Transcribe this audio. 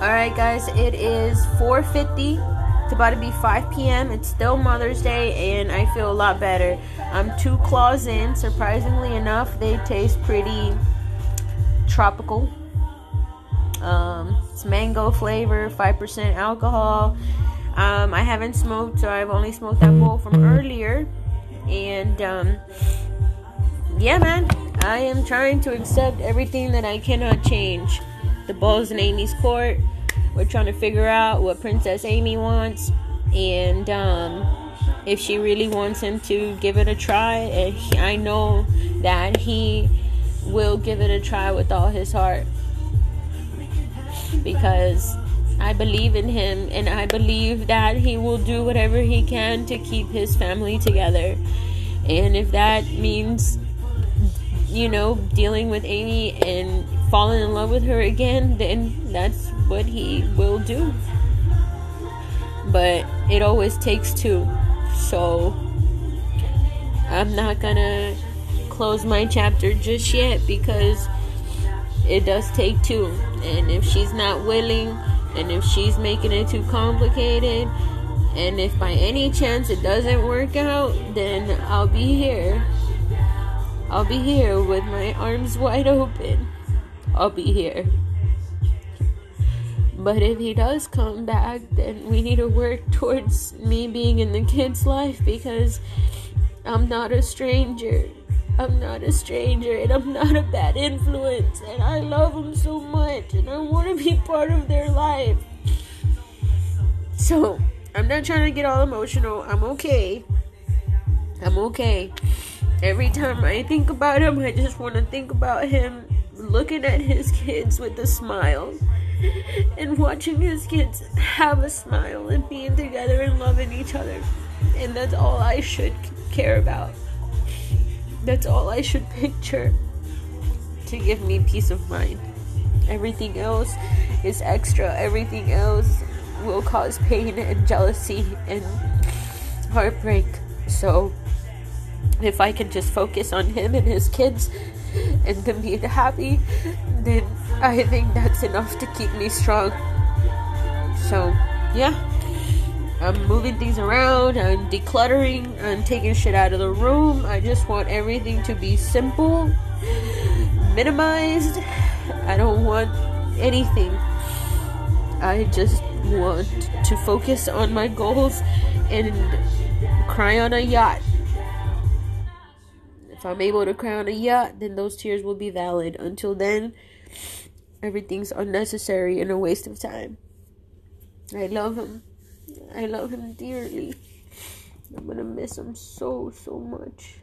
Alright guys, it is 4.50. It's about to be 5 p.m. It's still Mother's Day and I feel a lot better. I'm two claws in. Surprisingly enough, they taste pretty tropical. Um, it's mango flavor, 5% alcohol. Um, I haven't smoked, so I've only smoked that bowl from earlier. And um, yeah, man, I am trying to accept everything that I cannot change the ball's in Amy's court. We're trying to figure out what Princess Amy wants and um, if she really wants him to give it a try. And he, I know that he will give it a try with all his heart because I believe in him and I believe that he will do whatever he can to keep his family together. And if that means, you know, dealing with Amy and falling in love with her again, then that's what he will do. But it always takes two. So I'm not gonna close my chapter just yet because it does take two. And if she's not willing, and if she's making it too complicated, and if by any chance it doesn't work out, then I'll be here. I'll be here with my arms wide open. I'll be here. But if he does come back, then we need to work towards me being in the kid's life because I'm not a stranger. I'm not a stranger and I'm not a bad influence and I love them so much and I want to be part of their life. So, I'm not trying to get all emotional. I'm okay. I'm okay. Every time I think about him, I just want to think about him looking at his kids with a smile and watching his kids have a smile and being together and loving each other. And that's all I should care about. That's all I should picture to give me peace of mind. Everything else is extra. Everything else will cause pain and jealousy and heartbreak. So, if I can just focus on him and his kids and them being happy, then I think that's enough to keep me strong. So, yeah. I'm moving things around, I'm decluttering, I'm taking shit out of the room. I just want everything to be simple, minimized. I don't want anything. I just want to focus on my goals and cry on a yacht. If I'm able to cry on a yacht, then those tears will be valid. Until then, everything's unnecessary and a waste of time. I love him. I love him dearly. I'm gonna miss him so, so much.